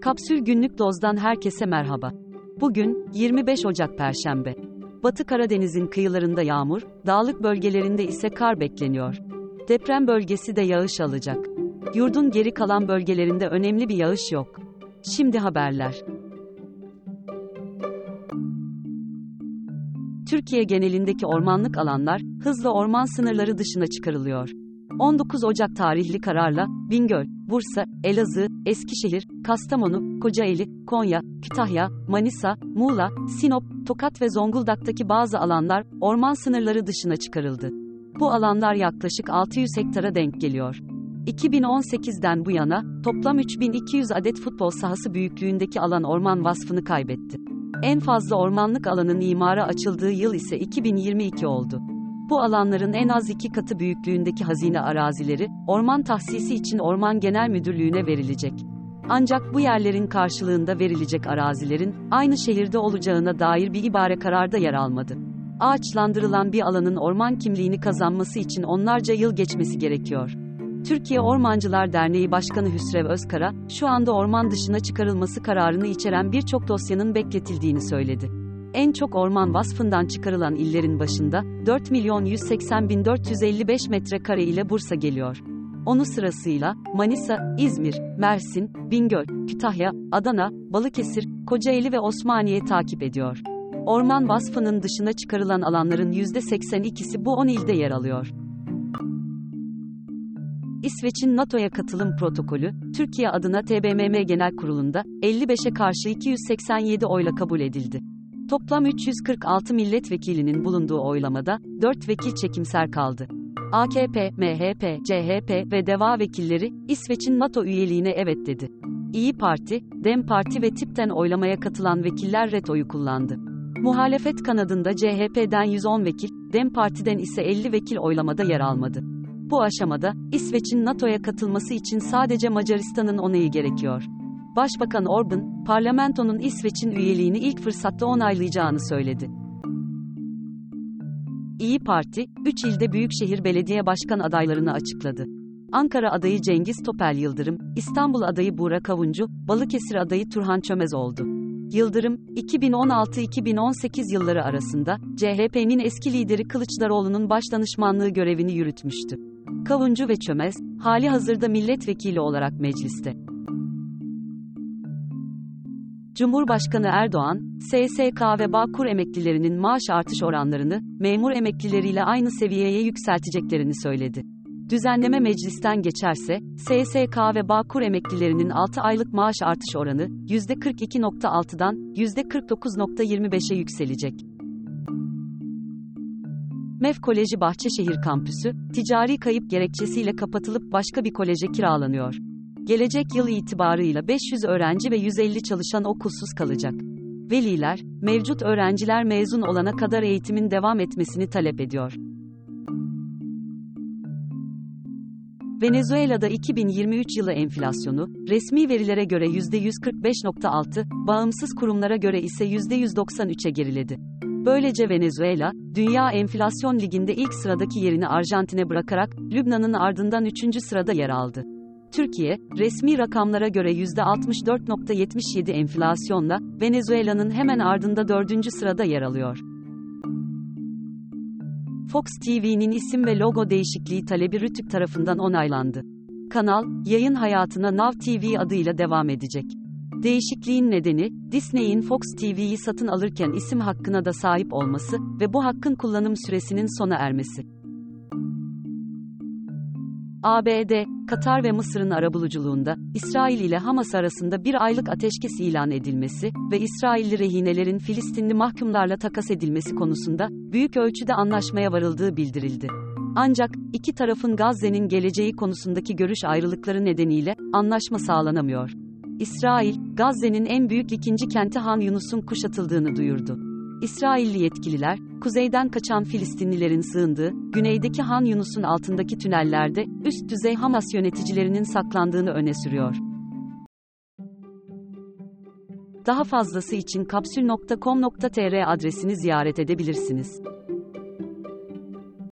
Kapsül Günlük Doz'dan herkese merhaba. Bugün 25 Ocak Perşembe. Batı Karadeniz'in kıyılarında yağmur, dağlık bölgelerinde ise kar bekleniyor. Deprem bölgesi de yağış alacak. Yurdun geri kalan bölgelerinde önemli bir yağış yok. Şimdi haberler. Türkiye genelindeki ormanlık alanlar hızla orman sınırları dışına çıkarılıyor. 19 Ocak tarihli kararla Bingöl, Bursa, Elazığ, Eskişehir, Kastamonu, Kocaeli, Konya, Kütahya, Manisa, Muğla, Sinop, Tokat ve Zonguldak'taki bazı alanlar orman sınırları dışına çıkarıldı. Bu alanlar yaklaşık 600 hektara denk geliyor. 2018'den bu yana toplam 3200 adet futbol sahası büyüklüğündeki alan orman vasfını kaybetti. En fazla ormanlık alanın imara açıldığı yıl ise 2022 oldu. Bu alanların en az iki katı büyüklüğündeki hazine arazileri, orman tahsisi için Orman Genel Müdürlüğü'ne verilecek. Ancak bu yerlerin karşılığında verilecek arazilerin, aynı şehirde olacağına dair bir ibare kararda yer almadı. Ağaçlandırılan bir alanın orman kimliğini kazanması için onlarca yıl geçmesi gerekiyor. Türkiye Ormancılar Derneği Başkanı Hüsrev Özkara, şu anda orman dışına çıkarılması kararını içeren birçok dosyanın bekletildiğini söyledi. En çok orman vasfından çıkarılan illerin başında 4 milyon 180 bin 455 metrekare ile Bursa geliyor. Onu sırasıyla Manisa, İzmir, Mersin, Bingöl, Kütahya, Adana, Balıkesir, Kocaeli ve Osmaniye takip ediyor. Orman vasfının dışına çıkarılan alanların %82'si bu 10 ilde yer alıyor. İsveç'in NATO'ya katılım protokolü, Türkiye adına TBMM Genel Kurulu'nda 55'e karşı 287 oyla kabul edildi. Toplam 346 milletvekilinin bulunduğu oylamada 4 vekil çekimser kaldı. AKP, MHP, CHP ve DEVA vekilleri İsveç'in NATO üyeliğine evet dedi. İyi Parti, DEM Parti ve TİP'ten oylamaya katılan vekiller ret oyu kullandı. Muhalefet kanadında CHP'den 110 vekil, DEM Parti'den ise 50 vekil oylamada yer almadı. Bu aşamada İsveç'in NATO'ya katılması için sadece Macaristan'ın onayı gerekiyor. Başbakan Orban, parlamentonun İsveç'in üyeliğini ilk fırsatta onaylayacağını söyledi. İyi Parti, 3 ilde büyükşehir belediye başkan adaylarını açıkladı. Ankara adayı Cengiz Topel Yıldırım, İstanbul adayı Buğra Kavuncu, Balıkesir adayı Turhan Çömez oldu. Yıldırım, 2016-2018 yılları arasında CHP'nin eski lideri Kılıçdaroğlu'nun başdanışmanlığı görevini yürütmüştü. Kavuncu ve Çömez, hali hazırda milletvekili olarak mecliste. Cumhurbaşkanı Erdoğan, SSK ve Bağkur emeklilerinin maaş artış oranlarını, memur emeklileriyle aynı seviyeye yükselteceklerini söyledi. Düzenleme meclisten geçerse, SSK ve Bağkur emeklilerinin 6 aylık maaş artış oranı, %42.6'dan, %49.25'e yükselecek. MEF Koleji Bahçeşehir Kampüsü, ticari kayıp gerekçesiyle kapatılıp başka bir koleje kiralanıyor. Gelecek yıl itibarıyla 500 öğrenci ve 150 çalışan okulsuz kalacak. Veliler, mevcut öğrenciler mezun olana kadar eğitimin devam etmesini talep ediyor. Venezuela'da 2023 yılı enflasyonu, resmi verilere göre %145.6, bağımsız kurumlara göre ise %193'e geriledi. Böylece Venezuela, Dünya Enflasyon Ligi'nde ilk sıradaki yerini Arjantin'e bırakarak, Lübnan'ın ardından 3. sırada yer aldı. Türkiye, resmi rakamlara göre %64.77 enflasyonla, Venezuela'nın hemen ardında 4. sırada yer alıyor. Fox TV'nin isim ve logo değişikliği talebi Rütük tarafından onaylandı. Kanal, yayın hayatına Now TV adıyla devam edecek. Değişikliğin nedeni, Disney'in Fox TV'yi satın alırken isim hakkına da sahip olması ve bu hakkın kullanım süresinin sona ermesi. ABD, Katar ve Mısır'ın arabuluculuğunda, İsrail ile Hamas arasında bir aylık ateşkes ilan edilmesi ve İsrailli rehinelerin Filistinli mahkumlarla takas edilmesi konusunda büyük ölçüde anlaşmaya varıldığı bildirildi. Ancak iki tarafın Gazze'nin geleceği konusundaki görüş ayrılıkları nedeniyle anlaşma sağlanamıyor. İsrail, Gazze'nin en büyük ikinci kenti Han Yunus'un kuşatıldığını duyurdu. İsrailli yetkililer, kuzeyden kaçan Filistinlilerin sığındığı, güneydeki Han Yunus'un altındaki tünellerde, üst düzey Hamas yöneticilerinin saklandığını öne sürüyor. Daha fazlası için kapsül.com.tr adresini ziyaret edebilirsiniz.